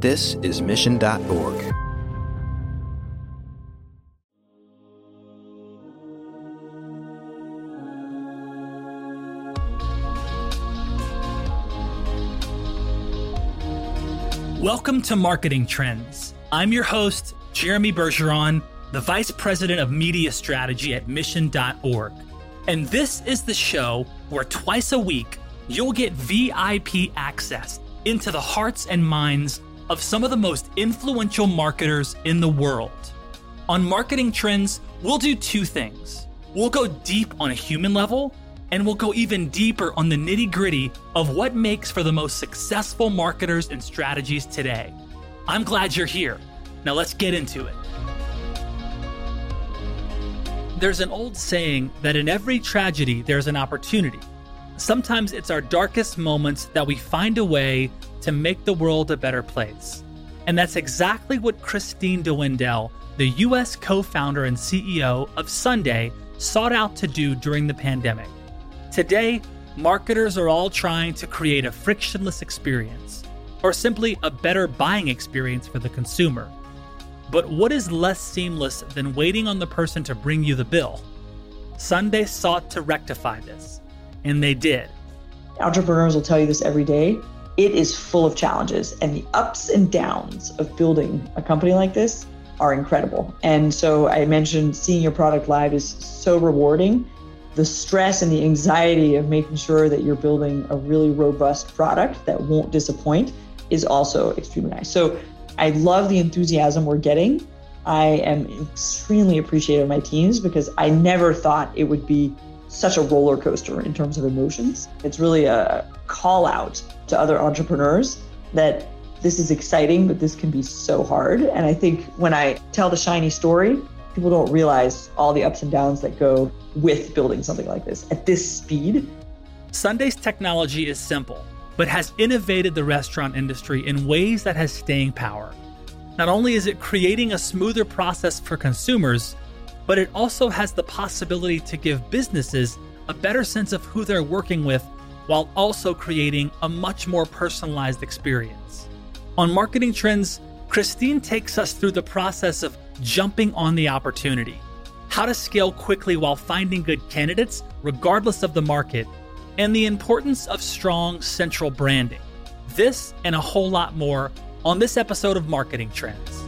This is Mission.org. Welcome to Marketing Trends. I'm your host, Jeremy Bergeron, the Vice President of Media Strategy at Mission.org. And this is the show where twice a week you'll get VIP access into the hearts and minds of some of the most influential marketers in the world. On Marketing Trends, we'll do two things. We'll go deep on a human level, and we'll go even deeper on the nitty gritty of what makes for the most successful marketers and strategies today. I'm glad you're here. Now let's get into it. There's an old saying that in every tragedy, there's an opportunity. Sometimes it's our darkest moments that we find a way to make the world a better place. And that's exactly what Christine de Wendel, the US co founder and CEO of Sunday, sought out to do during the pandemic. Today, marketers are all trying to create a frictionless experience, or simply a better buying experience for the consumer. But what is less seamless than waiting on the person to bring you the bill? Sunday sought to rectify this, and they did. Entrepreneurs will tell you this every day. It is full of challenges, and the ups and downs of building a company like this are incredible. And so I mentioned seeing your product live is so rewarding. The stress and the anxiety of making sure that you're building a really robust product that won't disappoint is also extremely nice. So I love the enthusiasm we're getting. I am extremely appreciative of my teams because I never thought it would be such a roller coaster in terms of emotions. It's really a call out to other entrepreneurs that this is exciting, but this can be so hard. And I think when I tell the shiny story, people don't realize all the ups and downs that go with building something like this at this speed. Sunday's technology is simple but has innovated the restaurant industry in ways that has staying power. Not only is it creating a smoother process for consumers, but it also has the possibility to give businesses a better sense of who they're working with while also creating a much more personalized experience. On Marketing Trends, Christine takes us through the process of jumping on the opportunity, how to scale quickly while finding good candidates, regardless of the market, and the importance of strong central branding. This and a whole lot more on this episode of Marketing Trends.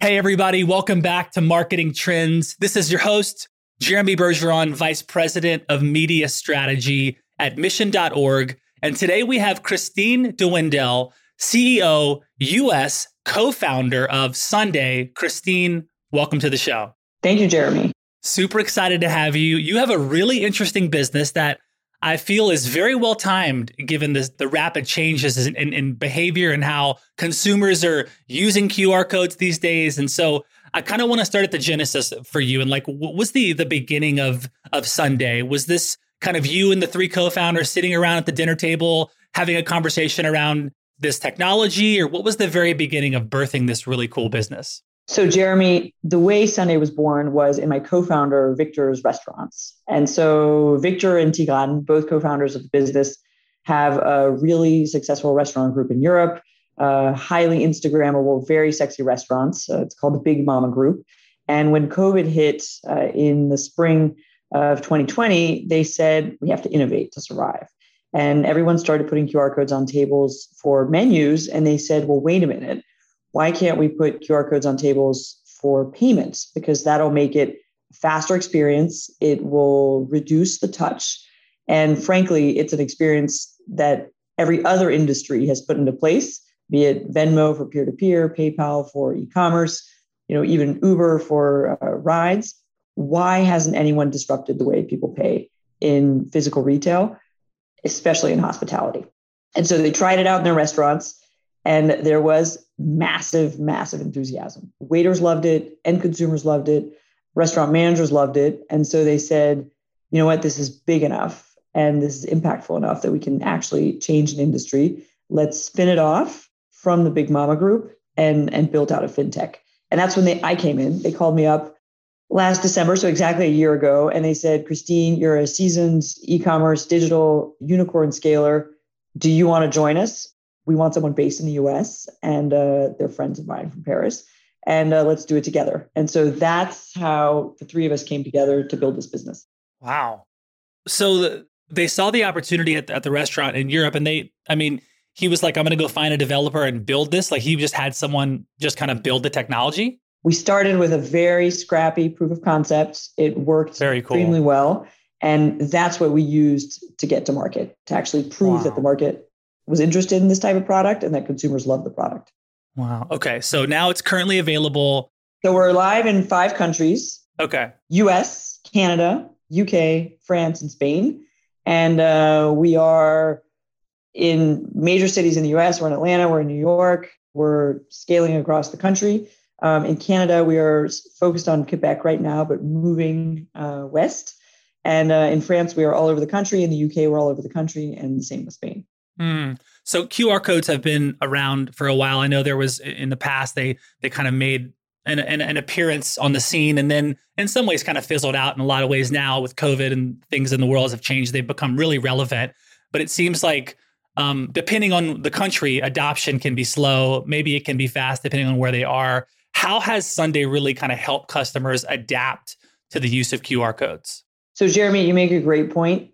Hey, everybody, welcome back to Marketing Trends. This is your host, Jeremy Bergeron, Vice President of Media Strategy at Mission.org. And today we have Christine de Wendel, CEO, US, co founder of Sunday. Christine, welcome to the show. Thank you, Jeremy. Super excited to have you. You have a really interesting business that I feel is very well timed given this, the rapid changes in, in, in behavior and how consumers are using QR codes these days. And so I kind of want to start at the genesis for you and like what was the the beginning of of Sunday? Was this kind of you and the three co-founders sitting around at the dinner table having a conversation around this technology or what was the very beginning of birthing this really cool business? So, Jeremy, the way Sunday was born was in my co founder, Victor's restaurants. And so, Victor and Tigrane, both co founders of the business, have a really successful restaurant group in Europe, uh, highly Instagrammable, very sexy restaurants. Uh, it's called the Big Mamma Group. And when COVID hit uh, in the spring of 2020, they said we have to innovate to survive. And everyone started putting QR codes on tables for menus. And they said, well, wait a minute, why can't we put QR codes on tables for payments? Because that'll make it faster experience. It will reduce the touch. And frankly, it's an experience that every other industry has put into place, be it Venmo for peer to peer, PayPal for e commerce, you know, even Uber for uh, rides why hasn't anyone disrupted the way people pay in physical retail, especially in hospitality? And so they tried it out in their restaurants, and there was massive, massive enthusiasm. Waiters loved it, and consumers loved it, restaurant managers loved it. And so they said, you know what, this is big enough and this is impactful enough that we can actually change an industry. Let's spin it off from the Big Mamma Group and, and build out a fintech. And that's when they I came in. They called me up last December, so exactly a year ago, and they said, Christine, you're a seasoned e-commerce digital unicorn scaler. Do you want to join us? We want someone based in the US, and uh, they're friends of mine from Paris. And uh, let's do it together. And so that's how the three of us came together to build this business. Wow. So the, they saw the opportunity at the, at the restaurant in Europe, and they, I mean, he was like, I'm going to go find a developer and build this. Like he just had someone just kind of build the technology. We started with a very scrappy proof of concept. It worked very cool. extremely well. And that's what we used to get to market, to actually prove wow. that the market was interested in this type of product and that consumers love the product. Wow. Okay. So now it's currently available. So we're live in five countries. Okay. US, Canada, UK, France, and Spain. And uh, we are in major cities in the US. We're in Atlanta, we're in New York, we're scaling across the country. Um, in Canada, we are focused on Quebec right now, but moving uh, west. And uh, in France, we are all over the country. In the UK, we're all over the country, and the same with Spain. Mm. So QR codes have been around for a while. I know there was in the past they they kind of made an, an, an, appearance on the scene, and then in some ways kind of fizzled out. In a lot of ways now with COVID and things in the world have changed, they've become really relevant. But it seems like um, depending on the country, adoption can be slow. Maybe it can be fast depending on where they are. How has Sunday really kind of helped customers adapt to the use of QR codes? So, Jeremy, you make a great point.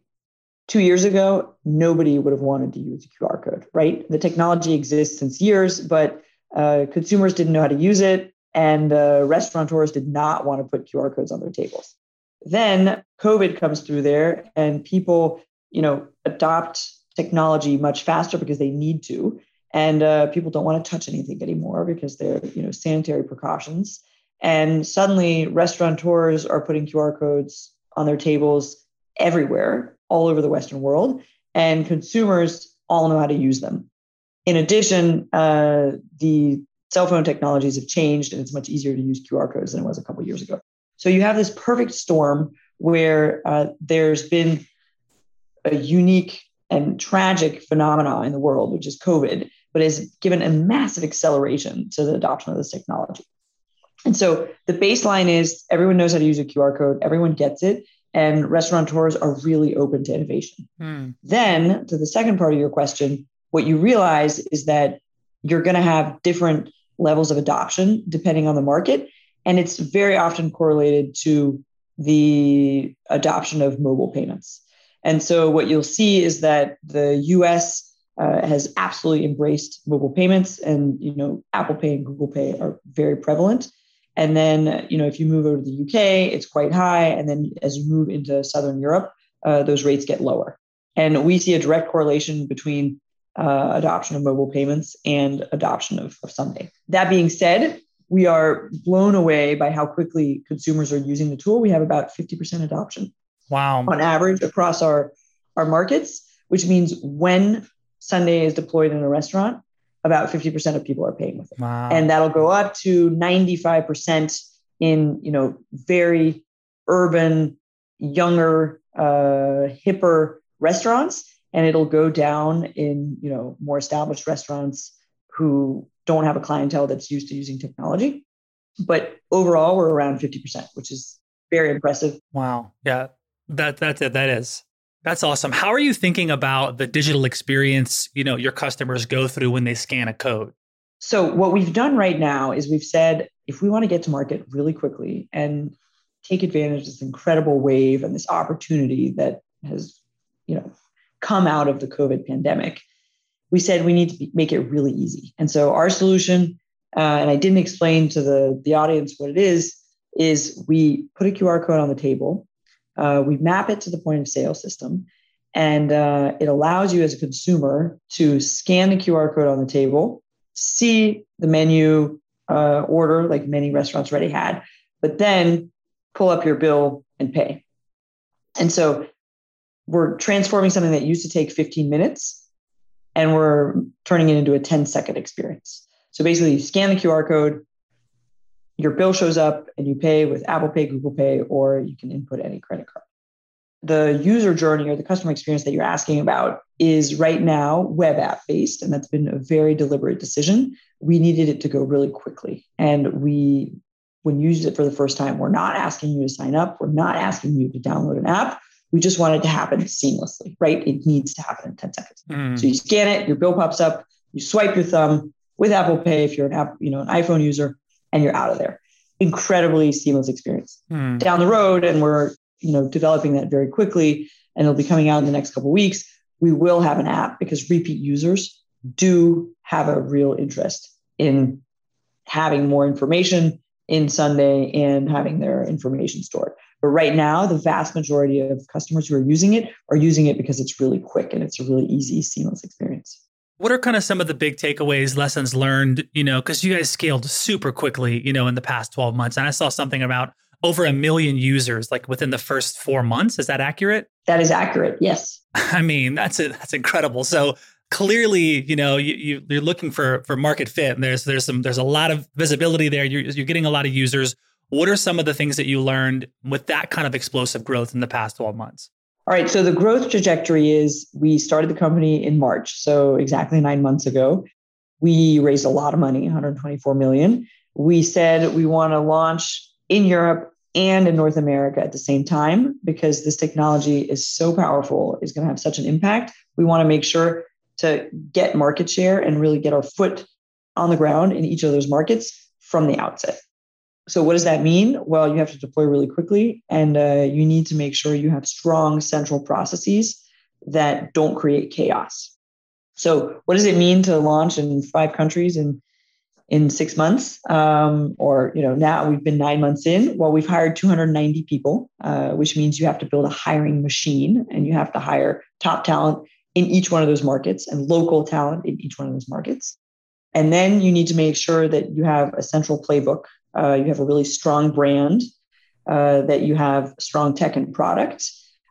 Two years ago, nobody would have wanted to use a QR code, right? The technology exists since years, but uh, consumers didn't know how to use it, and uh, restaurateurs did not want to put QR codes on their tables. Then COVID comes through there, and people, you know, adopt technology much faster because they need to and uh, people don't want to touch anything anymore because they're you know sanitary precautions and suddenly restaurateurs are putting qr codes on their tables everywhere all over the western world and consumers all know how to use them. In addition uh, the cell phone technologies have changed and it's much easier to use qr codes than it was a couple years ago. So you have this perfect storm where uh, there's been a unique and tragic phenomena in the world, which is COVID, but has given a massive acceleration to the adoption of this technology. And so the baseline is everyone knows how to use a QR code, everyone gets it, and restaurateurs are really open to innovation. Hmm. Then, to the second part of your question, what you realize is that you're going to have different levels of adoption depending on the market. And it's very often correlated to the adoption of mobile payments. And so what you'll see is that the US uh, has absolutely embraced mobile payments and you know Apple Pay and Google Pay are very prevalent. And then you know if you move over to the UK, it's quite high. And then as you move into Southern Europe, uh, those rates get lower. And we see a direct correlation between uh, adoption of mobile payments and adoption of, of Sunday. That being said, we are blown away by how quickly consumers are using the tool. We have about 50% adoption. Wow. On average across our, our markets, which means when Sunday is deployed in a restaurant, about 50% of people are paying with it. Wow. And that'll go up to 95% in, you know, very urban, younger, uh, hipper restaurants. And it'll go down in, you know, more established restaurants who don't have a clientele that's used to using technology. But overall, we're around 50%, which is very impressive. Wow. Yeah. That that's it. That is. That's awesome. How are you thinking about the digital experience, you know, your customers go through when they scan a code? So what we've done right now is we've said if we want to get to market really quickly and take advantage of this incredible wave and this opportunity that has, you know, come out of the COVID pandemic, we said we need to be, make it really easy. And so our solution, uh, and I didn't explain to the the audience what it is, is we put a QR code on the table uh, we map it to the point of sale system, and uh, it allows you as a consumer to scan the QR code on the table, see the menu uh, order like many restaurants already had, but then pull up your bill and pay. And so we're transforming something that used to take 15 minutes and we're turning it into a 10 second experience. So basically, you scan the QR code, your bill shows up and you pay with Apple Pay, Google Pay, or you can input any credit card. the user journey or the customer experience that you're asking about is right now web app based, and that's been a very deliberate decision. We needed it to go really quickly. And we, when you use it for the first time, we're not asking you to sign up, we're not asking you to download an app. We just want it to happen seamlessly, right? It needs to happen in 10 seconds. Mm. So you scan it, your bill pops up, you swipe your thumb with Apple Pay if you're an app, you know, an iPhone user, and you're out of there. Incredibly seamless experience. Mm. Down the road, and we're you know developing that very quickly and it'll be coming out in the next couple weeks we will have an app because repeat users do have a real interest in having more information in sunday and having their information stored but right now the vast majority of customers who are using it are using it because it's really quick and it's a really easy seamless experience what are kind of some of the big takeaways lessons learned you know because you guys scaled super quickly you know in the past 12 months and i saw something about over a million users like within the first four months. Is that accurate? That is accurate. Yes. I mean, that's it. That's incredible. So clearly, you know, you, you are looking for for market fit, and there's there's some there's a lot of visibility there. You're you're getting a lot of users. What are some of the things that you learned with that kind of explosive growth in the past 12 months? All right. So the growth trajectory is we started the company in March, so exactly nine months ago. We raised a lot of money, 124 million. We said we want to launch in Europe and in North America at the same time because this technology is so powerful, is going to have such an impact. We want to make sure to get market share and really get our foot on the ground in each of those markets from the outset. So, what does that mean? Well, you have to deploy really quickly, and uh, you need to make sure you have strong central processes that don't create chaos. So, what does it mean to launch in five countries in in six months, um, or you know now we've been nine months in. Well, we've hired 290 people, uh, which means you have to build a hiring machine, and you have to hire top talent in each one of those markets and local talent in each one of those markets. And then you need to make sure that you have a central playbook. Uh, you have a really strong brand, uh, that you have strong tech and product,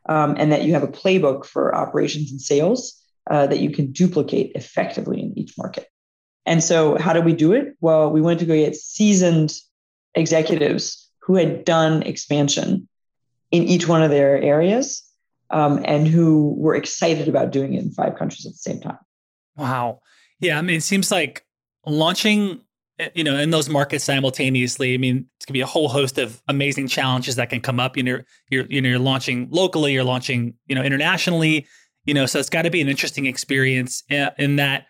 um, and that you have a playbook for operations and sales uh, that you can duplicate effectively in each market. And so, how did we do it? Well, we went to go get seasoned executives who had done expansion in each one of their areas um, and who were excited about doing it in five countries at the same time. Wow. Yeah. I mean, it seems like launching you know in those markets simultaneously i mean it's going to be a whole host of amazing challenges that can come up. You know you're you know you're launching locally you're launching you know internationally you know so it's got to be an interesting experience eh, in that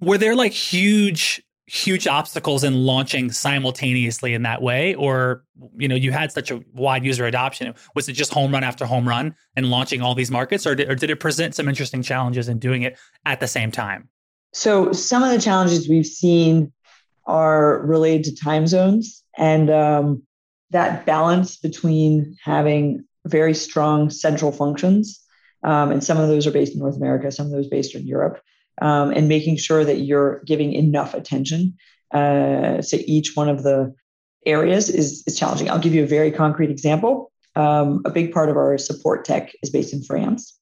were there like huge huge obstacles in launching simultaneously in that way? Or you know you had such a wide user adoption was it just home run after home run and launching all these markets or did, or did it present some interesting challenges in doing it at the same time? So some of the challenges we've seen are related to time zones and um, that balance between having very strong central functions um, and some of those are based in north america some of those based in europe um, and making sure that you're giving enough attention uh, to each one of the areas is, is challenging. I'll give you a very concrete example. Um, a big part of our support tech is based in France.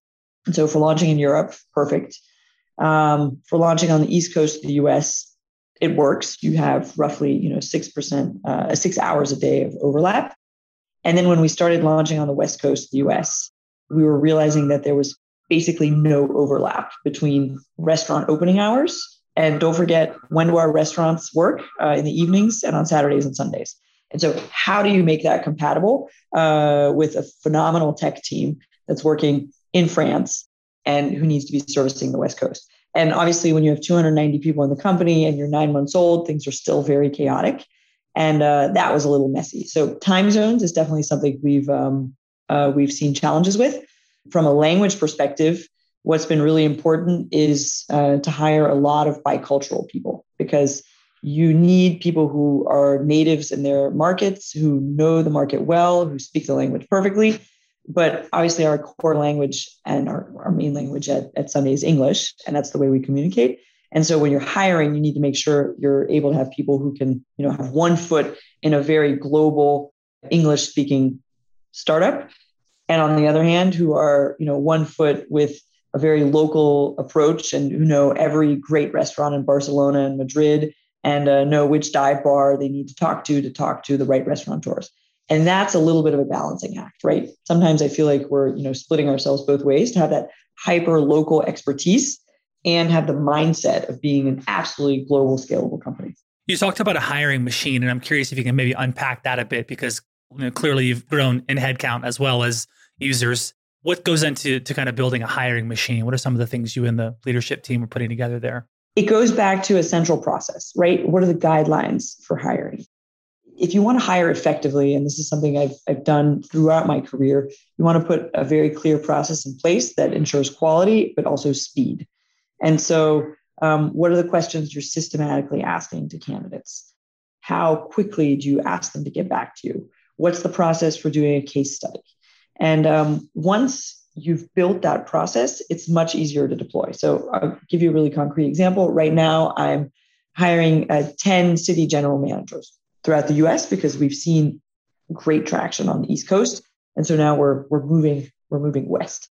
And so for launching in Europe, perfect. Um, for launching on the East Coast of the US, it works. You have roughly, you know, 6%, uh, six hours a day of overlap. And then when we started launching on the West Coast of the US, we were realizing that there was basically no overlap between restaurant opening hours. And don't forget, when do our restaurants work? Uh, in the evenings and on Saturdays and Sundays. And so, how do you make that compatible uh, with a phenomenal tech team that's working in France and who needs to be servicing the West Coast? And obviously, when you have 290 people in the company and you're nine months old, things are still very chaotic. And uh, that was a little messy. So, time zones is definitely something we've um, uh, we've seen challenges with. From a language perspective, what's been really important is uh, to hire a lot of bicultural people because you need people who are natives in their markets, who know the market well, who speak the language perfectly. But obviously, our core language and our, our main language at, at Sunday is English, and that's the way we communicate. And so when you're hiring, you need to make sure you're able to have people who can, you know, have one foot in a very global English speaking startup and on the other hand who are you know one foot with a very local approach and who know every great restaurant in barcelona and madrid and uh, know which dive bar they need to talk to to talk to the right restaurateurs And that's a little bit of a balancing act, right? Sometimes I feel like we're, you know, splitting ourselves both ways to have that hyper local expertise and have the mindset of being an absolutely global scalable company. You talked about a hiring machine, and I'm curious if you can maybe unpack that a bit because you know, clearly you've grown in headcount as well as users. What goes into to kind of building a hiring machine? What are some of the things you and the leadership team are putting together there? It goes back to a central process, right? What are the guidelines for hiring? If you want to hire effectively, and this is something I've, I've done throughout my career, you want to put a very clear process in place that ensures quality, but also speed. And so um, what are the questions you're systematically asking to candidates? How quickly do you ask them to get back to you? What's the process for doing a case study? And um, once you've built that process, it's much easier to deploy. So I'll give you a really concrete example. Right now, I'm hiring uh, 10 city general managers throughout the US because we've seen great traction on the East Coast. And so now we're, we're moving, we're moving west.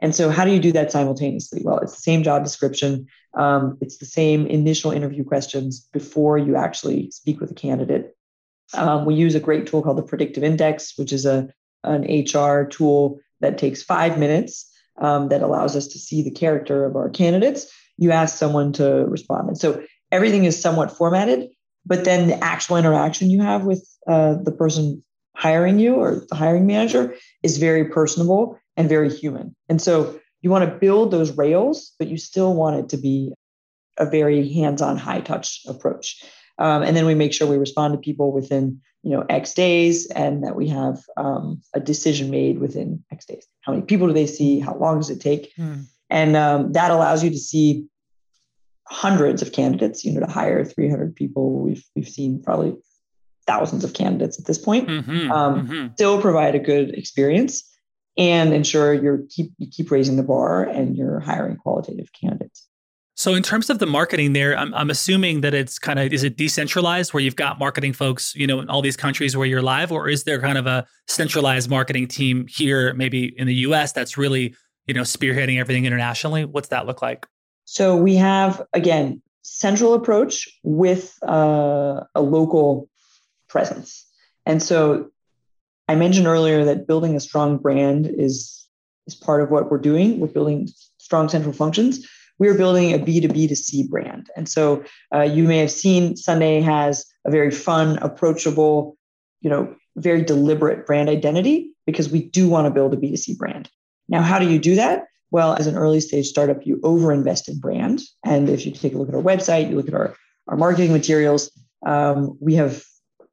And so, how do you do that simultaneously? Well, it's the same job description. Um, it's the same initial interview questions before you actually speak with a candidate. Um, we use a great tool called the Predictive Index, which is a an HR tool that takes five minutes um, that allows us to see the character of our candidates. You ask someone to respond, and so everything is somewhat formatted. But then the actual interaction you have with uh, the person hiring you or the hiring manager is very personable and very human. And so you want to build those rails, but you still want it to be a very hands-on, high-touch approach. Um, and then we make sure we respond to people within you know X days, and that we have um, a decision made within X days. How many people do they see? How long does it take? Mm. And um, that allows you to see hundreds of candidates. You know, to hire 300 people, we've we've seen probably thousands of candidates at this point. Mm-hmm, um, mm-hmm. Still provide a good experience and ensure you're keep you keep raising the bar and you're hiring qualitative candidates. So in terms of the marketing there, I'm, I'm assuming that it's kind of is it decentralized where you've got marketing folks, you know, in all these countries where you're live, or is there kind of a centralized marketing team here, maybe in the US that's really, you know, spearheading everything internationally? What's that look like? So we have again central approach with uh, a local presence. And so I mentioned earlier that building a strong brand is, is part of what we're doing. We're building strong central functions. We're building a B2B to C brand. And so uh, you may have seen Sunday has a very fun, approachable, you know, very deliberate brand identity because we do want to build a B2C brand. Now, how do you do that? Well, as an early stage startup, you overinvest in brand. And if you take a look at our website, you look at our, our marketing materials, um, we have,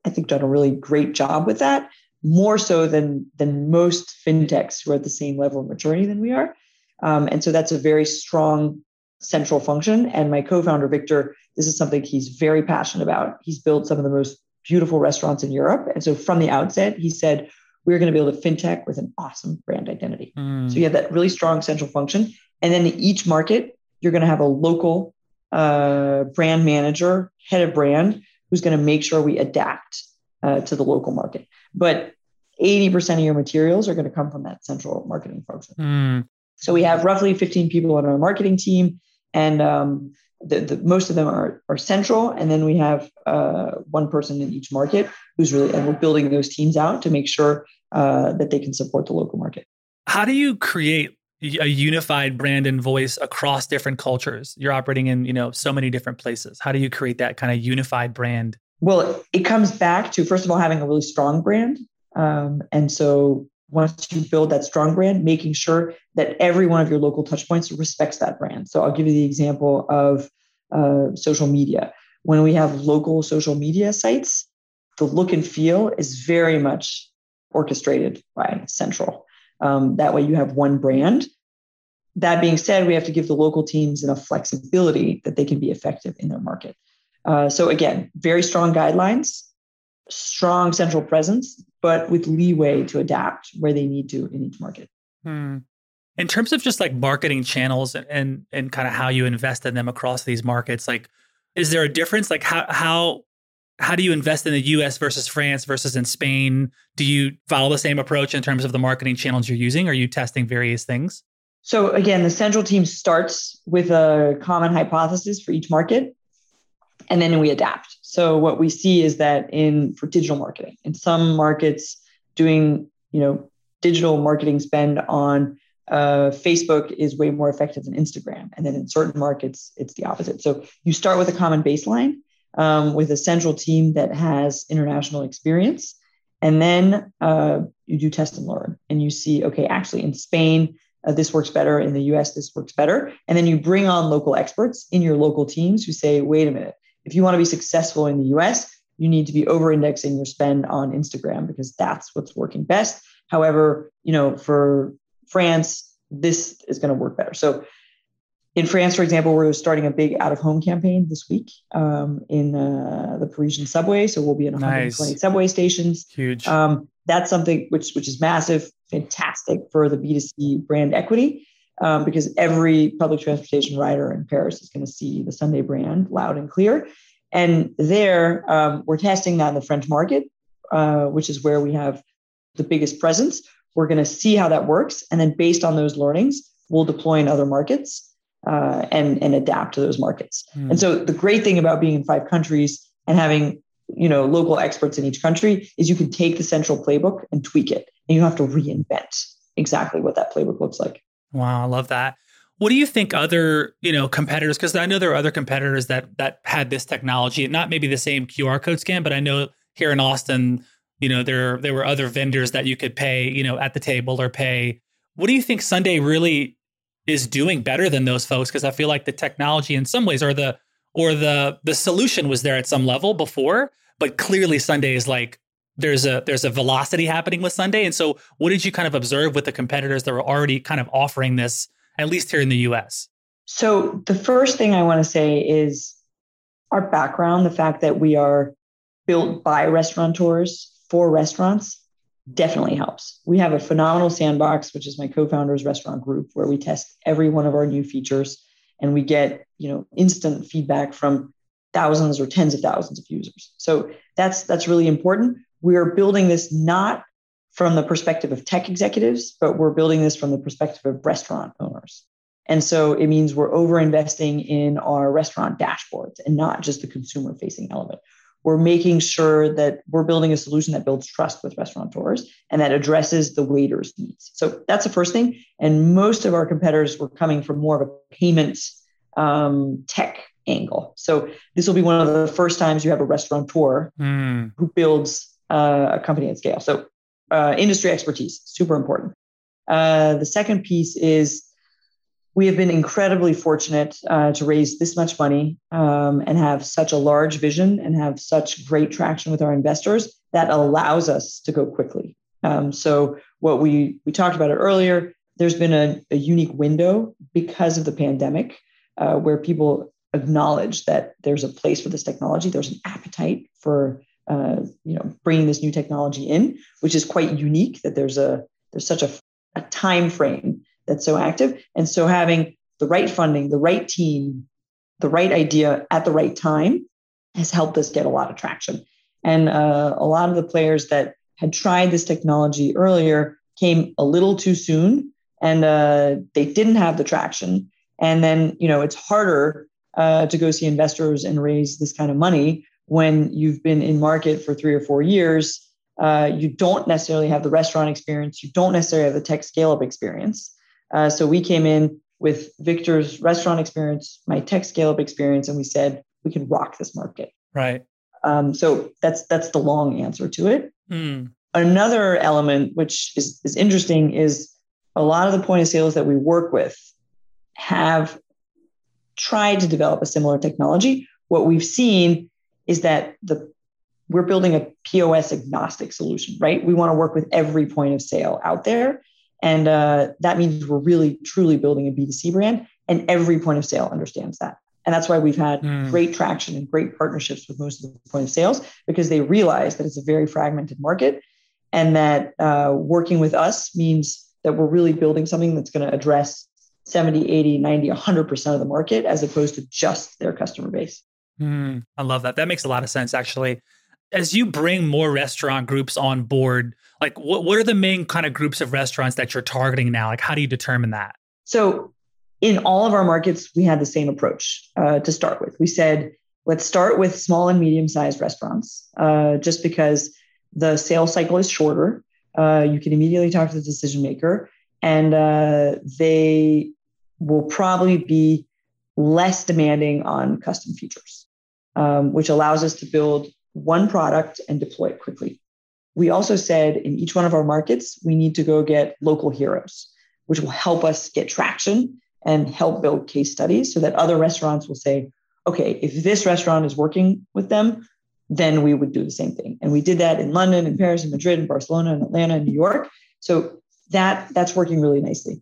I think, done a really great job with that more so than than most fintechs who are at the same level of maturity than we are. Um, and so that's a very strong central function. And my co-founder Victor, this is something he's very passionate about. He's built some of the most beautiful restaurants in Europe, and so from the outset, he said we're going to build a fintech with an awesome brand identity. Mm. So you have that really strong central function, and then in each market, you're going to have a local uh, brand manager, head of brand, who's going to make sure we adapt uh, to the local market. But 80% of your materials are going to come from that central marketing function. Mm. So we have roughly 15 people on our marketing team, and um, the, the, most of them are, are central. And then we have uh, one person in each market who's really, and we're building those teams out to make sure uh, that they can support the local market. How do you create a unified brand and voice across different cultures? You're operating in, you know, so many different places. How do you create that kind of unified brand? Well, it comes back to first of all having a really strong brand, um, and so once you build that strong brand, making sure that every one of your local touchpoints respects that brand. So I'll give you the example of uh, social media. When we have local social media sites, the look and feel is very much orchestrated by Central. Um, that way, you have one brand. That being said, we have to give the local teams enough flexibility that they can be effective in their market. Uh, so again, very strong guidelines, strong central presence, but with leeway to adapt where they need to in each market. Hmm. In terms of just like marketing channels and, and and kind of how you invest in them across these markets, like is there a difference? Like how how how do you invest in the US versus France versus in Spain? Do you follow the same approach in terms of the marketing channels you're using? Are you testing various things? So again, the central team starts with a common hypothesis for each market and then we adapt. So what we see is that in for digital marketing, in some markets, doing, you know, digital marketing spend on uh, Facebook is way more effective than Instagram. And then in certain markets, it's the opposite. So you start with a common baseline um, with a central team that has international experience. And then uh, you do test and learn and you see, okay, actually in Spain, uh, this works better. In the US, this works better. And then you bring on local experts in your local teams who say, wait a minute, if you want to be successful in the US, you need to be over indexing your spend on Instagram because that's what's working best. However, you know, for France, this is going to work better. So in France, for example, we're starting a big out of home campaign this week um, in uh, the Parisian subway. So we'll be in 120 nice. subway stations. Huge. Um, that's something which which is massive, fantastic for the B2C brand equity. Um, because every public transportation rider in Paris is going to see the Sunday brand loud and clear. And there, um, we're testing that in the French market, uh, which is where we have the biggest presence. We're going to see how that works. And then based on those learnings, we'll deploy in other markets uh, and, and adapt to those markets. Mm. And so the great thing about being in five countries and having you know local experts in each country is you can take the central playbook and tweak it and you don't have to reinvent exactly what that playbook looks like wow i love that. What do you think other you know competitors because i know there are other competitors that that had this technology not maybe the same qr code scan but i know here in austin you know there there were other vendors that you could pay you know at the table or pay. What do you think sunday really is doing better than those folks? Because i feel like the technology in some ways or the or the the solution was there at some level before but clearly sunday is like there's a there's a velocity happening with sunday and so what did you kind of observe with the competitors that were already kind of offering this at least here in the us so the first thing i want to say is our background the fact that we are built by restaurateurs for restaurants definitely helps. We have a phenomenal sandbox, which is my co-founder's restaurant group, where we test every one of our new features and we get, you know, instant feedback from thousands or tens of thousands of users. So that's that's really important. We're building this not from the perspective of tech executives, but we're building this from the perspective of restaurant owners. And so it means we're over investing in our restaurant dashboards and not just the consumer facing element we're making sure that we're building a solution that builds trust with restaurateurs and that addresses the waiters' needs. So that's the first thing. And most of our competitors were coming from more of a payments um, tech angle. So this will be one of the first times you have a restaurateur mm. who builds uh, a company at scale. So uh, industry expertise, super important. Uh, the second piece is we have been incredibly fortunate uh, to raise this much money um, and have such a large vision and have such great traction with our investors that allows us to go quickly. Um, so what we we talked about it earlier. There's been a, a unique window because of the pandemic uh, where people acknowledge that there's a place for this technology. There's an appetite for uh, you know bringing this new technology in, which is quite unique. That there's a there's such a, a time frame that's so active. And so having the right funding, the right team, the right idea at the right time has helped us get a lot of traction. And uh, a lot of the players that had tried this technology earlier came a little too soon and uh, they didn't have the traction. And then, you know, it's harder uh, to go see investors and raise this kind of money when you've been in market for three or four years. Uh, you don't necessarily have the restaurant experience. You don't necessarily have the tech scale up experience. Uh, so we came in with Victor's restaurant experience, my tech scale up experience, and we said we can rock this market. Right. Um, so that's that's the long answer to it. Mm. Another element which is, is interesting is a lot of the point of sales that we work with have tried to develop a similar technology. What we've seen is that the we're building a POS agnostic solution, right? We want to work with every point of sale out there. And uh, that means we're really, truly building a B2C brand, and every point of sale understands that. And that's why we've had mm. great traction and great partnerships with most of the point of sales because they realize that it's a very fragmented market and that uh, working with us means that we're really building something that's going to address 70, 80, 90, 100% of the market as opposed to just their customer base. Mm, I love that. That makes a lot of sense, actually as you bring more restaurant groups on board, like what, what are the main kind of groups of restaurants that you're targeting now? Like, how do you determine that? So, in all of our markets, we had the same approach uh, to start with. We said, let's start with small and medium sized restaurants, uh, just because the sales cycle is shorter. Uh, you can immediately talk to the decision maker, and uh, they will probably be less demanding on custom features, um, which allows us to build one product and deploy it quickly. We also said in each one of our markets, we need to go get local heroes, which will help us get traction and help build case studies so that other restaurants will say, okay, if this restaurant is working with them, then we would do the same thing. And we did that in London and Paris and Madrid and Barcelona and Atlanta and New York. So that that's working really nicely.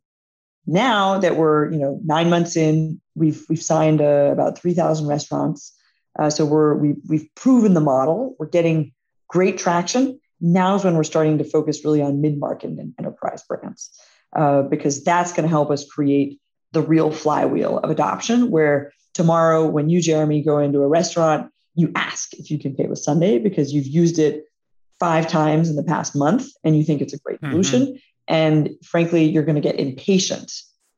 Now that we're you know nine months in, we've we've signed uh, about three thousand restaurants. Uh, so we're we, we've proven the model. We're getting great traction. Now is when we're starting to focus really on mid market and enterprise brands uh, because that's going to help us create the real flywheel of adoption. Where tomorrow, when you Jeremy go into a restaurant, you ask if you can pay with Sunday because you've used it five times in the past month and you think it's a great mm-hmm. solution. And frankly, you're going to get impatient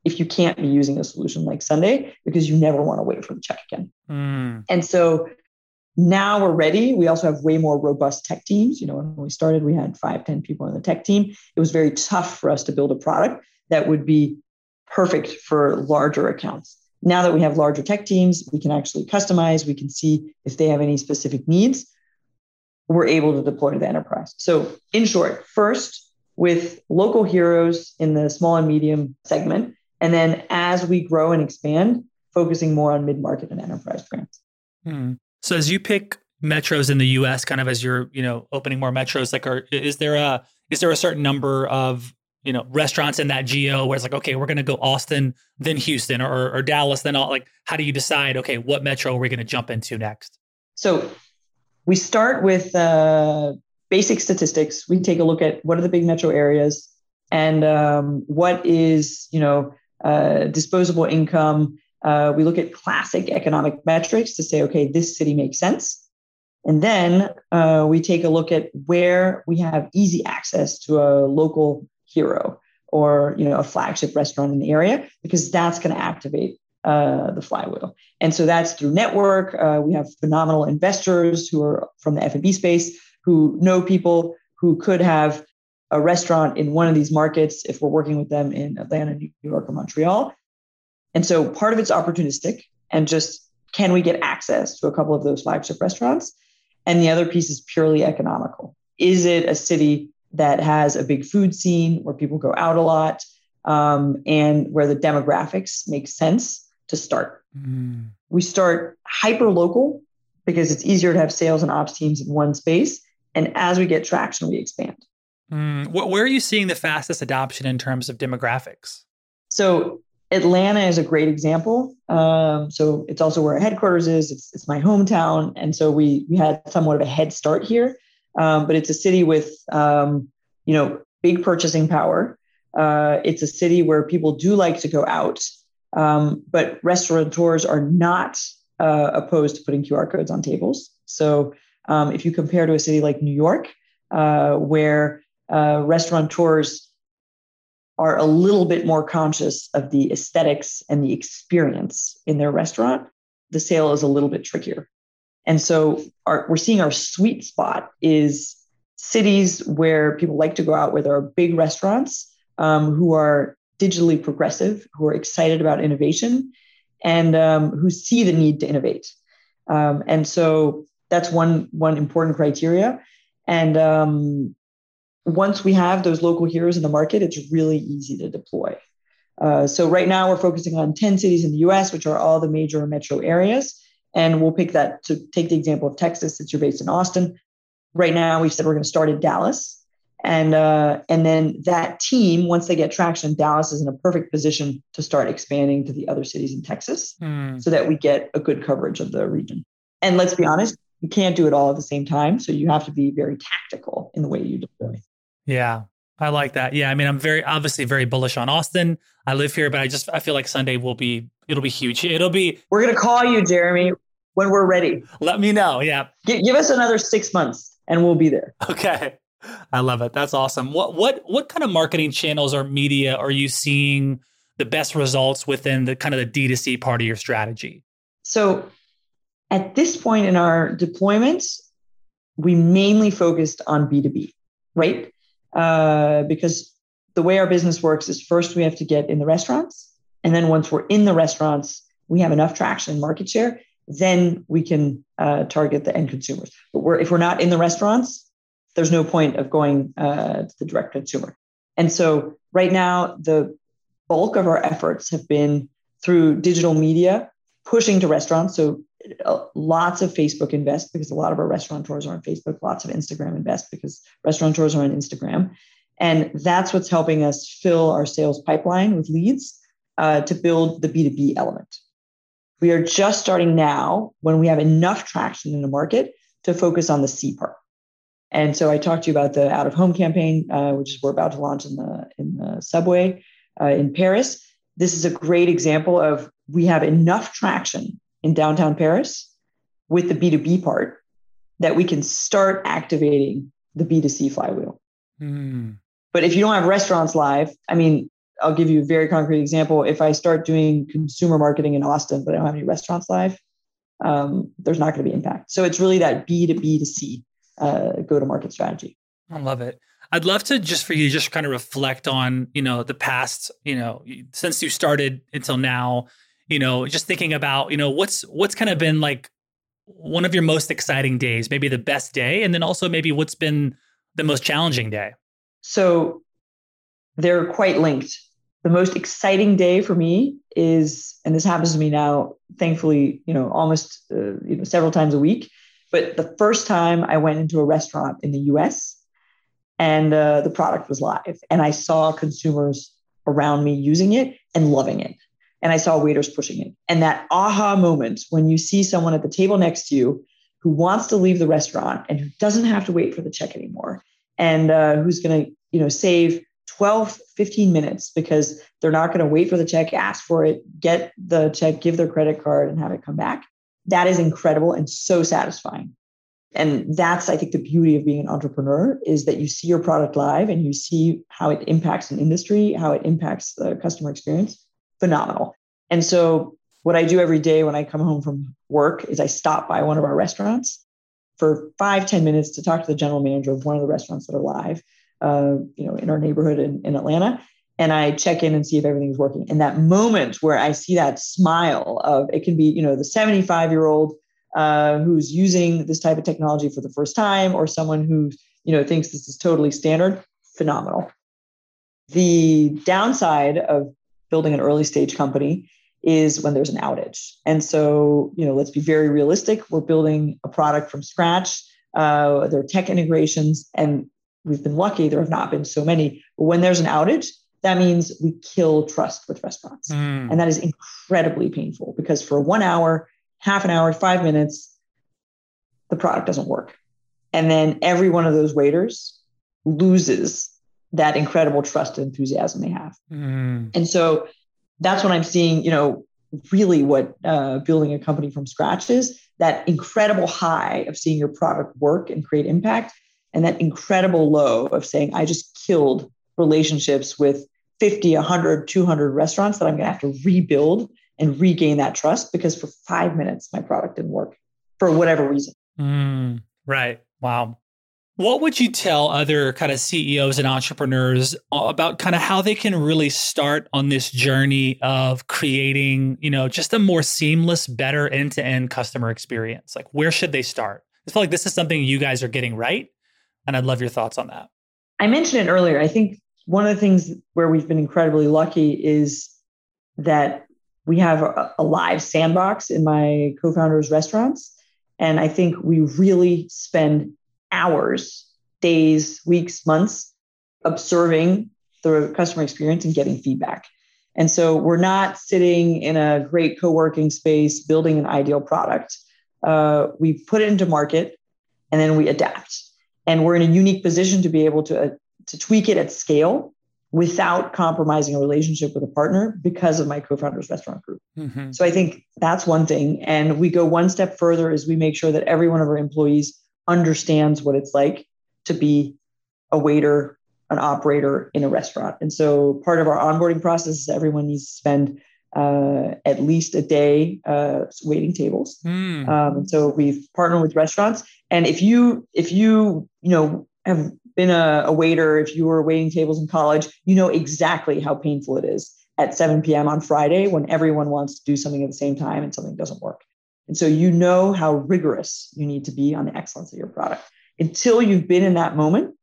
if you can't be using a solution like Sunday because you never want to wait for the check again. Mm. And so now we're ready. We also have way more robust tech teams. You know, when we started, we had five, 10 people on the tech team. It was very tough for us to build a product that would be perfect for larger accounts. Now that we have larger tech teams, we can actually customize, we can see if they have any specific needs. We're able to deploy to the enterprise. So, in short, first, with local heroes in the small and medium segment. And then as we grow and expand, focusing more on mid market and enterprise brands. Hmm. So, as you pick metros in the US, kind of as you're, you know, opening more metros, like, are, is there a is there a certain number of you know restaurants in that geo where it's like okay we're going to go austin then houston or, or dallas then all like how do you decide okay what metro are we going to jump into next so we start with uh, basic statistics we take a look at what are the big metro areas and um, what is you know uh, disposable income uh, we look at classic economic metrics to say okay this city makes sense and then uh, we take a look at where we have easy access to a local hero or you know a flagship restaurant in the area because that's going to activate uh, the flywheel. And so that's through network. Uh, we have phenomenal investors who are from the F&B space who know people who could have a restaurant in one of these markets if we're working with them in Atlanta, New York, or Montreal. And so part of it's opportunistic and just can we get access to a couple of those flagship restaurants? And the other piece is purely economical. Is it a city that has a big food scene where people go out a lot um, and where the demographics make sense to start. Mm. We start hyper local because it's easier to have sales and ops teams in one space. And as we get traction, we expand. Mm. Where are you seeing the fastest adoption in terms of demographics? So Atlanta is a great example. Um, so it's also where our headquarters is. It's, it's my hometown, and so we we had somewhat of a head start here. Um, but it's a city with, um, you know, big purchasing power. Uh, it's a city where people do like to go out, um, but restaurateurs are not uh, opposed to putting QR codes on tables. So um, if you compare to a city like New York, uh, where uh, restaurateurs are a little bit more conscious of the aesthetics and the experience in their restaurant, the sale is a little bit trickier. And so our, we're seeing our sweet spot is cities where people like to go out, where there are big restaurants um, who are digitally progressive, who are excited about innovation, and um, who see the need to innovate. Um, and so that's one one important criteria. And um, once we have those local heroes in the market, it's really easy to deploy. Uh, so right now we're focusing on 10 cities in the US, which are all the major metro areas. And we'll pick that to take the example of Texas, since you're based in Austin. Right now, we've said we're going to start in Dallas. And, uh, and then that team, once they get traction, Dallas is in a perfect position to start expanding to the other cities in Texas mm. so that we get a good coverage of the region. And let's be honest, you can't do it all at the same time. So you have to be very tactical in the way you deploy. Yeah. I like that. Yeah. I mean, I'm very obviously very bullish on Austin. I live here, but I just I feel like Sunday will be it'll be huge. It'll be We're gonna call you, Jeremy when we're ready. Let me know. Yeah. G- give us another six months and we'll be there. Okay. I love it. That's awesome. What what what kind of marketing channels or media are you seeing the best results within the kind of the D2C part of your strategy? So at this point in our deployments, we mainly focused on B2B, right? Uh, because the way our business works is first we have to get in the restaurants. And then once we're in the restaurants, we have enough traction and market share, then we can uh, target the end consumers. But we're, if we're not in the restaurants, there's no point of going uh, to the direct consumer. And so right now, the bulk of our efforts have been through digital media, pushing to restaurants. So lots of Facebook invest because a lot of our restaurateurs are on Facebook, lots of Instagram invest because restaurateurs are on Instagram. And that's what's helping us fill our sales pipeline with leads uh, to build the B2B element. We are just starting now when we have enough traction in the market to focus on the C part. And so I talked to you about the out of home campaign, uh, which we're about to launch in the in the subway uh, in Paris. This is a great example of we have enough traction in downtown Paris with the B2B part that we can start activating the B2C flywheel. Mm. But if you don't have restaurants live, I mean, I'll give you a very concrete example. If I start doing consumer marketing in Austin, but I don't have any restaurants live, um, there's not going to be impact. So it's really that B to B to C uh, go to market strategy. I love it. I'd love to just for you just kind of reflect on you know the past you know since you started until now you know just thinking about you know what's what's kind of been like one of your most exciting days maybe the best day and then also maybe what's been the most challenging day so they're quite linked the most exciting day for me is and this happens to me now thankfully you know almost uh, you know several times a week but the first time I went into a restaurant in the US and uh, the product was live, and I saw consumers around me using it and loving it. And I saw waiters pushing it. And that aha moment when you see someone at the table next to you who wants to leave the restaurant and who doesn't have to wait for the check anymore and uh, who's going to you know save 12 15 minutes because they're not going to wait for the check ask for it get the check give their credit card and have it come back that is incredible and so satisfying. And that's, I think, the beauty of being an entrepreneur is that you see your product live and you see how it impacts an industry, how it impacts the customer experience. Phenomenal. And so, what I do every day when I come home from work is I stop by one of our restaurants for five ten minutes to talk to the general manager of one of the restaurants that are live, uh, you know, in our neighborhood in, in Atlanta and I check in and see if everything's working. And that moment where I see that smile of it can be, you know, the 75 year old uh, who's using this type of technology for the first time, or someone who, you know, thinks this is totally standard, phenomenal. The downside of building an early stage company is when there's an outage. And so, you know, let's be very realistic. We're building a product from scratch. Uh, there are tech integrations, and we've been lucky. There have not been so many. But when there's an outage, that means we kill trust with restaurants. Mm. And that is incredibly painful because for one hour, half an hour, five minutes, the product doesn't work. And then every one of those waiters loses that incredible trust and enthusiasm they have. Mm. And so that's what I'm seeing, you know, really what uh, building a company from scratch is that incredible high of seeing your product work and create impact, and that incredible low of saying, I just killed relationships with 50, 100, 200 restaurants that I'm going to have to rebuild and regain that trust because for five minutes, my product didn't work for whatever reason. Mm, right. Wow. What would you tell other kind of CEOs and entrepreneurs about kind of how they can really start on this journey of creating, you know, just a more seamless, better end-to-end customer experience? Like where should they start? I feel like this is something you guys are getting right. And I'd love your thoughts on that. I mentioned it earlier. I think one of the things where we've been incredibly lucky is that we have a, live sandbox in my co-founders restaurants and i think we really spend hours days weeks months observing the customer experience and getting feedback and so we're not sitting in a great co-working space building an ideal product uh, we put it into market and then we adapt and we're in a unique position to be able to uh, to tweak it at scale without compromising a relationship with a partner because of my co-founders restaurant group. Mm-hmm. So I think that's one thing. And we go one step further as we make sure that every one of our employees understands what it's like to be a waiter, an operator in a restaurant. And so part of our onboarding process is everyone needs to spend uh, at least a day uh, waiting tables. Mm. Um, so we've partnered with restaurants. And if you if you you know have been a, a waiter, if you were waiting tables in college, you know exactly how painful it is at 7 p.m. on Friday when everyone wants to do something at the same time and something doesn't work. And so you know how rigorous you need to be on the excellence of your product. Until you've been in that moment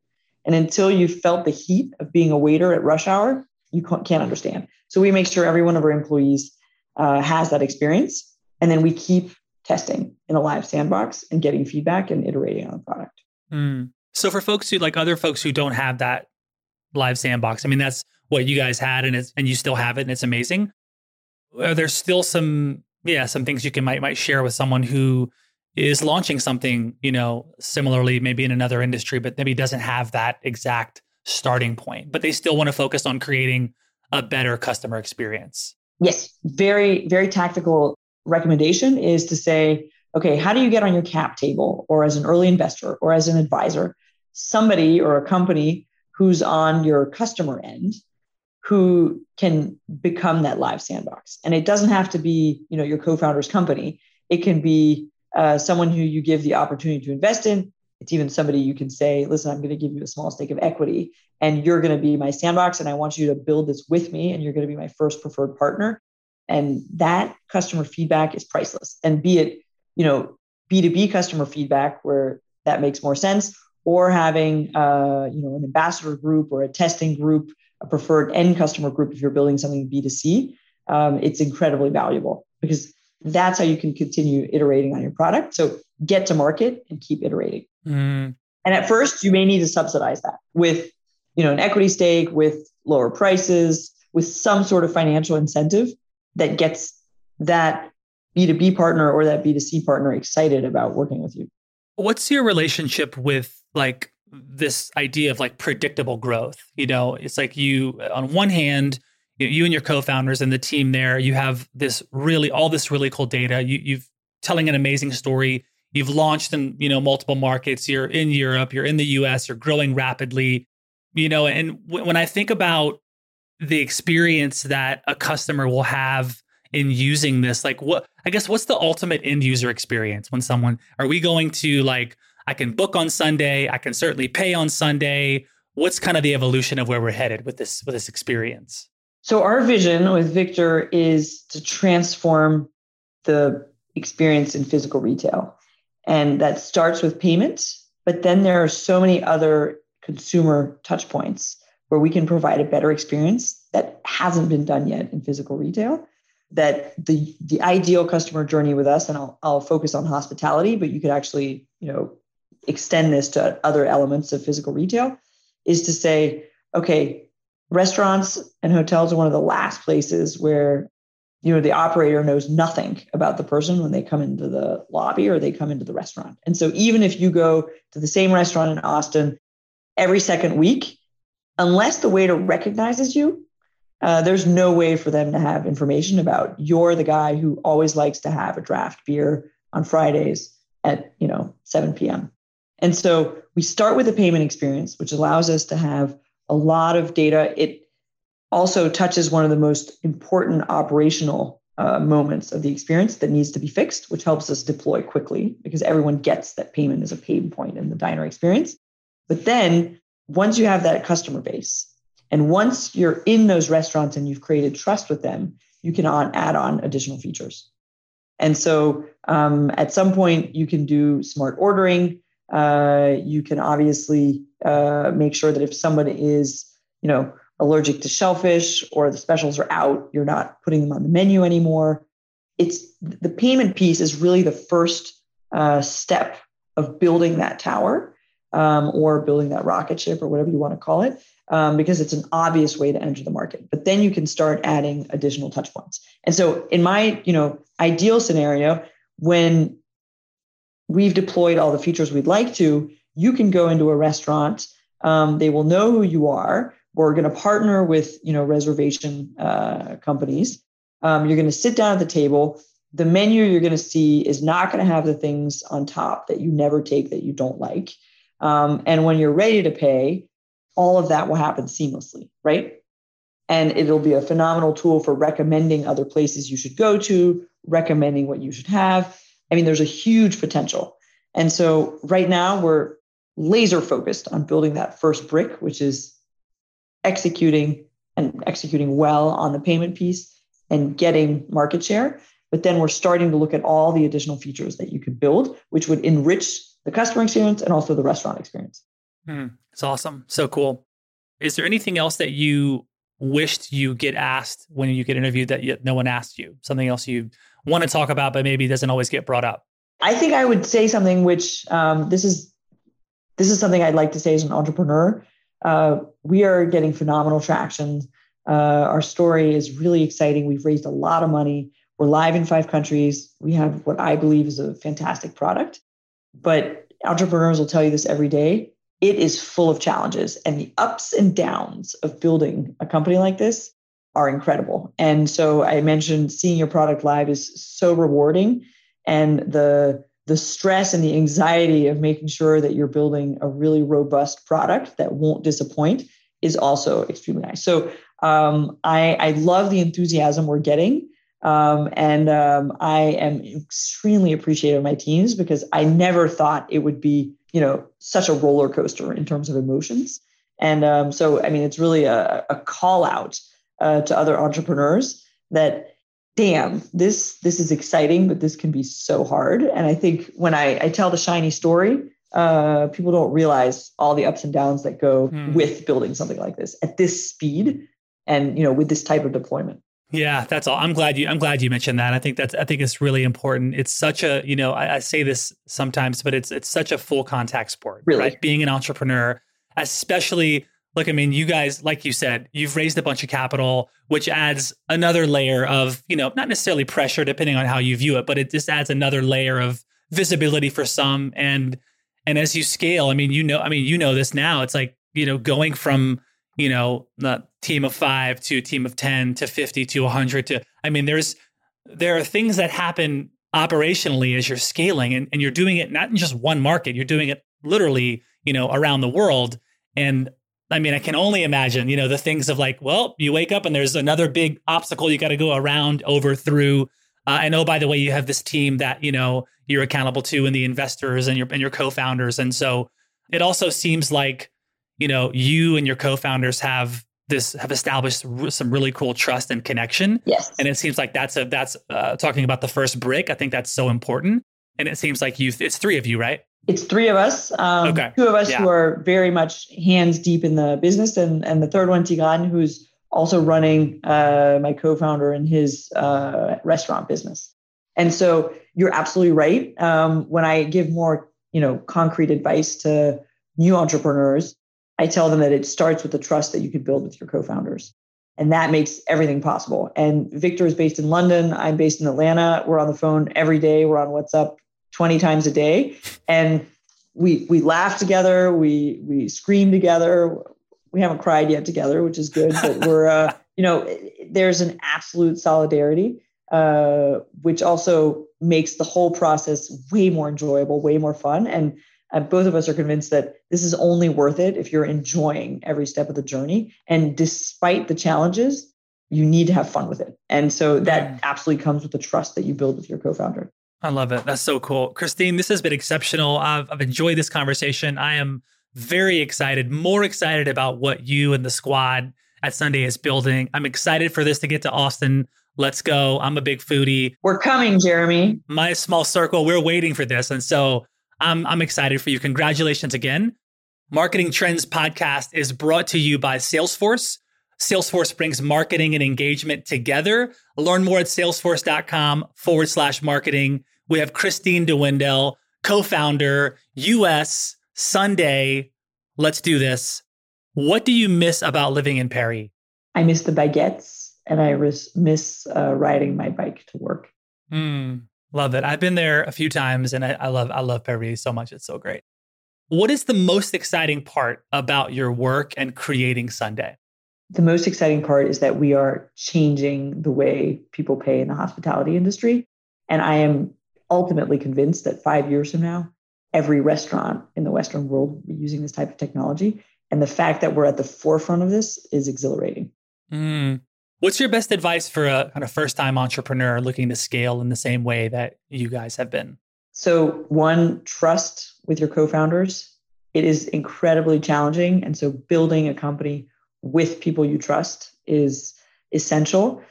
and until you've felt the heat of being a waiter at rush hour, you can't understand. So we make sure every one of our employees uh, has that experience. And then we keep testing in a live sandbox and getting feedback and iterating on the product. Mm. So for folks who like other folks who don't have that live sandbox, I mean, that's what you guys had and it's, and you still have it and it's amazing. Are there still some yeah some things you can might might share with someone who is launching something you know similarly maybe in another industry but maybe doesn't have that exact starting point but they still want to focus on creating a better customer experience. Yes very very tactical recommendation is to say okay how do you get on your cap table or as an early investor or as an advisor somebody or a company who's on your customer end who can become that live sandbox. And it doesn't have to be, you know, your co-founder's company. It can be uh, someone who you give the opportunity to invest in. It's even somebody you can say, listen, I'm going to give you a small stake of equity and you're going to be my sandbox and I want you to build this with me and you're going to be my first preferred partner. And that customer feedback is priceless. And be it, you know, B2B customer feedback where that makes more sense or having, uh, you know, an ambassador group or a testing group a preferred end customer group if you're building something B2C, um, it's incredibly valuable because that's how you can continue iterating on your product. So get to market and keep iterating. Mm. And at first, you may need to subsidize that with, you know, an equity stake, with lower prices, with some sort of financial incentive that gets that B2B partner or that B2C partner excited about working with you. What's your relationship with like this idea of like predictable growth. You know, it's like you, on one hand, you, and your co-founders and the team there, you have this really all this really cool data. You, you've telling an amazing story. You've launched in you know multiple markets. You're in Europe. You're in the U.S. You're growing rapidly. You know, and w- when I think about the experience that a customer will have in using this, like what I guess what's the ultimate end user experience when someone are we going to like I can book on Sunday. I can certainly pay on Sunday. What's kind of the evolution of where we're headed with this with this experience? So our vision with Victor is to transform the experience in physical retail. And that starts with payments, but then there are so many other consumer touch points where we can provide a better experience that hasn't been done yet in physical retail that the the ideal customer journey with us and I'll, I'll focus on hospitality but you could actually you know extend this to other elements of physical retail is to say, okay, restaurants and hotels are one of the last places where you know the operator knows nothing about the person when they come into the lobby or they come into the restaurant. And so even if you go to the same restaurant in Austin every second week, unless the waiter recognizes you, uh, there's no way for them to have information about you're the guy who always likes to have a draft beer on Fridays at you know 7 p.m. And so we start with the payment experience, which allows us to have a lot of data. It also touches one of the most important operational uh, moments of the experience that needs to be fixed, which helps us deploy quickly because everyone gets that payment is a pain point in the diner experience. But then once you have that customer base, and once you're in those restaurants and you've created trust with them, you can on, add on additional features. And so um, at some point, you can do smart ordering. Uh, you can obviously uh, make sure that if somebody is, you know, allergic to shellfish or the specials are out, you're not putting them on the menu anymore. It's the payment piece is really the first uh, step of building that tower um, or building that rocket ship or whatever you want to call it, um, because it's an obvious way to enter the market. But then you can start adding additional touch points. And so, in my you know ideal scenario, when we've deployed all the features we'd like to, you can go into a restaurant. Um, they will know who you are. We're going to partner with you know reservation uh, companies. Um, you're going to sit down at the table. The menu you're going to see is not going to have the things on top that you never take that you don't like. Um, and when you're ready to pay, all of that will happen seamlessly, right? And it'll be a phenomenal tool for recommending other places you should go to, recommending what you should have. I mean, there's a huge potential. And so right now we're laser focused on building that first brick, which is executing and executing well on the payment piece and getting market share. But then we're starting to look at all the additional features that you could build, which would enrich the customer experience and also the restaurant experience. Mm, it's awesome. So cool. Is there anything else that you wished you get asked when you get interviewed that no one asked you? Something else you want to talk about, but maybe doesn't always get brought up? I think I would say something which um, this is this is something I'd like to say as an entrepreneur. Uh, we are getting phenomenal traction. Uh, our story is really exciting. We've raised a lot of money. We're live in five countries. We have what I believe is a fantastic product. But entrepreneurs will tell you this every day. It is full of challenges, and the ups and downs of building a company like this are incredible. And so I mentioned seeing your product live is so rewarding, and the the stress and the anxiety of making sure that you're building a really robust product that won't disappoint is also extremely nice. So um, I, I love the enthusiasm we're getting. Um, and um, I am extremely appreciative of my teams because I never thought it would be, you know, such a roller coaster in terms of emotions. And um, so, I mean, it's really a, a call out uh, to other entrepreneurs that, damn, this this is exciting, but this can be so hard. And I think when I, I tell the shiny story, uh, people don't realize all the ups and downs that go mm. with building something like this at this speed and you know with this type of deployment. Yeah, that's all. I'm glad you. I'm glad you mentioned that. I think that's. I think it's really important. It's such a. You know, I, I say this sometimes, but it's it's such a full contact sport. Really, right? Being an entrepreneur, especially. Look, I mean, you guys, like you said, you've raised a bunch of capital, which adds another layer of, you know, not necessarily pressure, depending on how you view it, but it just adds another layer of visibility for some. And and as you scale, I mean, you know, I mean, you know this now. It's like you know, going from you know, the team of five to team of 10 to 50 to 100 to, I mean, there's, there are things that happen operationally as you're scaling and, and you're doing it not in just one market, you're doing it literally, you know, around the world. And I mean, I can only imagine, you know, the things of like, well, you wake up and there's another big obstacle you got to go around, over, through. Uh, and oh, by the way, you have this team that you know you're accountable to, and the investors and your and your co-founders. And so it also seems like you know, you and your co-founders have this have established some really cool trust and connection. Yes. And it seems like that's a that's uh, talking about the first brick. I think that's so important. And it seems like you it's three of you, right? It's three of us. Um, okay. Two of us yeah. who are very much hands deep in the business, and and the third one, Tigrane, who's also running uh, my co-founder in his uh, restaurant business. And so you're absolutely right. Um, when I give more, you know, concrete advice to new entrepreneurs, I tell them that it starts with the trust that you can build with your co-founders. And that makes everything possible. And Victor is based in London. I'm based in Atlanta. We're on the phone every day. We're on WhatsApp 20 times a day. And we we laugh together, we we scream together. We haven't cried yet together, which is good, but we're uh, you know, there's an absolute solidarity, uh, which also makes the whole process way more enjoyable, way more fun. And uh, both of us are convinced that this is only worth it if you're enjoying every step of the journey. And despite the challenges, you need to have fun with it. And so that absolutely comes with the trust that you build with your co founder. I love it. That's so cool. Christine, this has been exceptional. I've, I've enjoyed this conversation. I am very excited, more excited about what you and the squad at Sunday is building. I'm excited for this to get to Austin. Let's go. I'm a big foodie. We're coming, Jeremy. My small circle, we're waiting for this. And so I'm, I'm excited for you. Congratulations again. Marketing Trends podcast is brought to you by Salesforce. Salesforce brings marketing and engagement together. Learn more at salesforce.com forward slash marketing. We have Christine de Wendel, co founder, US, Sunday. Let's do this. What do you miss about living in Paris? I miss the baguettes and I miss uh, riding my bike to work. Mm, Love it. I've been there a few times and I, I love I love Paris so much. It's so great. What is the most exciting part about your work and creating Sunday? The most exciting part is that we are changing the way people pay in the hospitality industry. And I am ultimately convinced that five years from now, every restaurant in the Western world will be using this type of technology. And the fact that we're at the forefront of this is exhilarating. Mm. What's your best advice for a kind of first time entrepreneur looking to scale in the same way that you guys have been? So, one, trust with your co founders. it is incredibly challenging. And so building a company with people you trust is essential.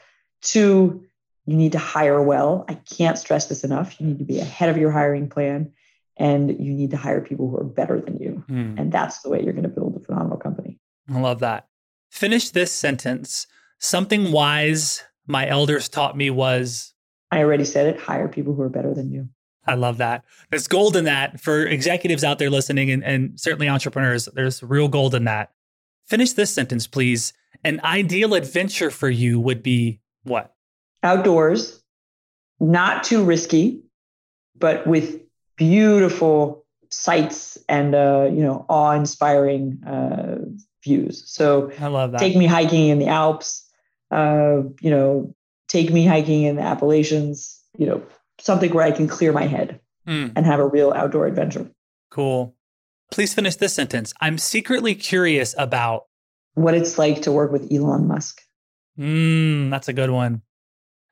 Two, you need to hire well. I can't stress this enough. You need to be ahead of your hiring plan and you need to hire people who are better than you. Mm. And that's the way you're going to build a phenomenal company. I love that. Finish this sentence. Something wise my elders taught me was I already said it hire people who are better than you. I love that. There's gold in that for executives out there listening and, and certainly entrepreneurs. There's real gold in that. Finish this sentence, please. An ideal adventure for you would be what? Outdoors, not too risky, but with beautiful sights and uh, you know awe-inspiring uh, views. So I love that. Take me hiking in the Alps. Uh, you know, take me hiking in the Appalachians. You know, something where I can clear my head mm. and have a real outdoor adventure. Cool. Please finish this sentence. I'm secretly curious about what it's like to work with Elon Musk. Mm, that's a good one.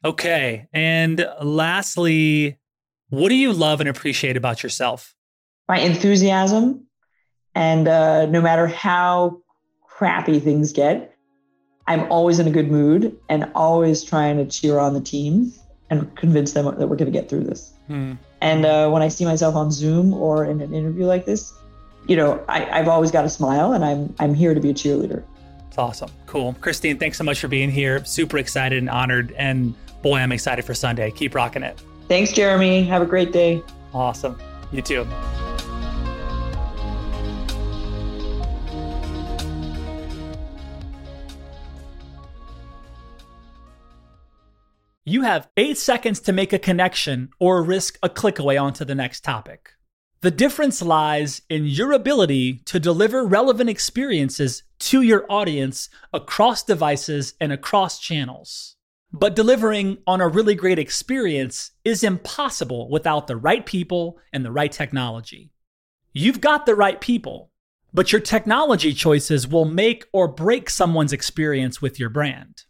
Okay. And lastly, what do you love and appreciate about yourself? My enthusiasm. And uh, no matter how crappy things get, I'm always in a good mood and always trying to cheer on the team and convince them that we're going to get through this. Hmm. And uh, when I see myself on Zoom or in an interview like this, you know, I, have always got a smile, and I'm I'm here to be a cheerleader. It's awesome, cool, Christine. Thanks so much for being here. Super excited and honored, and boy, I'm excited for Sunday. Keep rocking it. Thanks, Jeremy. Have a great day. Awesome. You too. You have eight seconds to make a connection or risk a click away onto the next topic. The difference lies in your ability to deliver relevant experiences to your audience across devices and across channels. But delivering on a really great experience is impossible without the right people and the right technology. You've got the right people, but your technology choices will make or break someone's experience with your brand.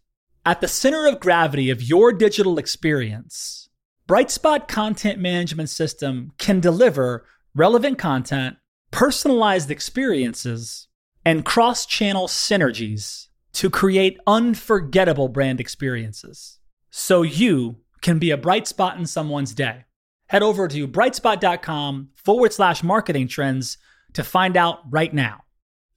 At the center of gravity of your digital experience, Brightspot Content Management System can deliver relevant content, personalized experiences, and cross channel synergies to create unforgettable brand experiences so you can be a bright spot in someone's day. Head over to brightspot.com forward slash marketing trends to find out right now.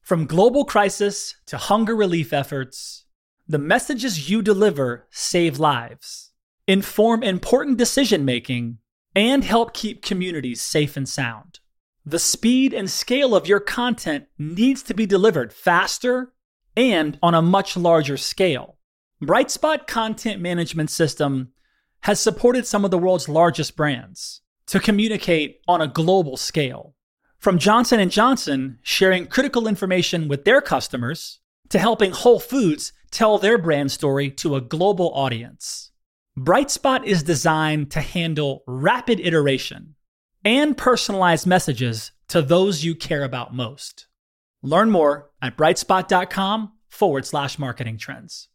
From global crisis to hunger relief efforts, the messages you deliver save lives, inform important decision making, and help keep communities safe and sound. The speed and scale of your content needs to be delivered faster and on a much larger scale. Brightspot Content Management System has supported some of the world's largest brands to communicate on a global scale. From Johnson & Johnson sharing critical information with their customers to helping Whole Foods tell their brand story to a global audience. Brightspot is designed to handle rapid iteration and personalized messages to those you care about most. Learn more at brightspot.com forward slash marketing trends.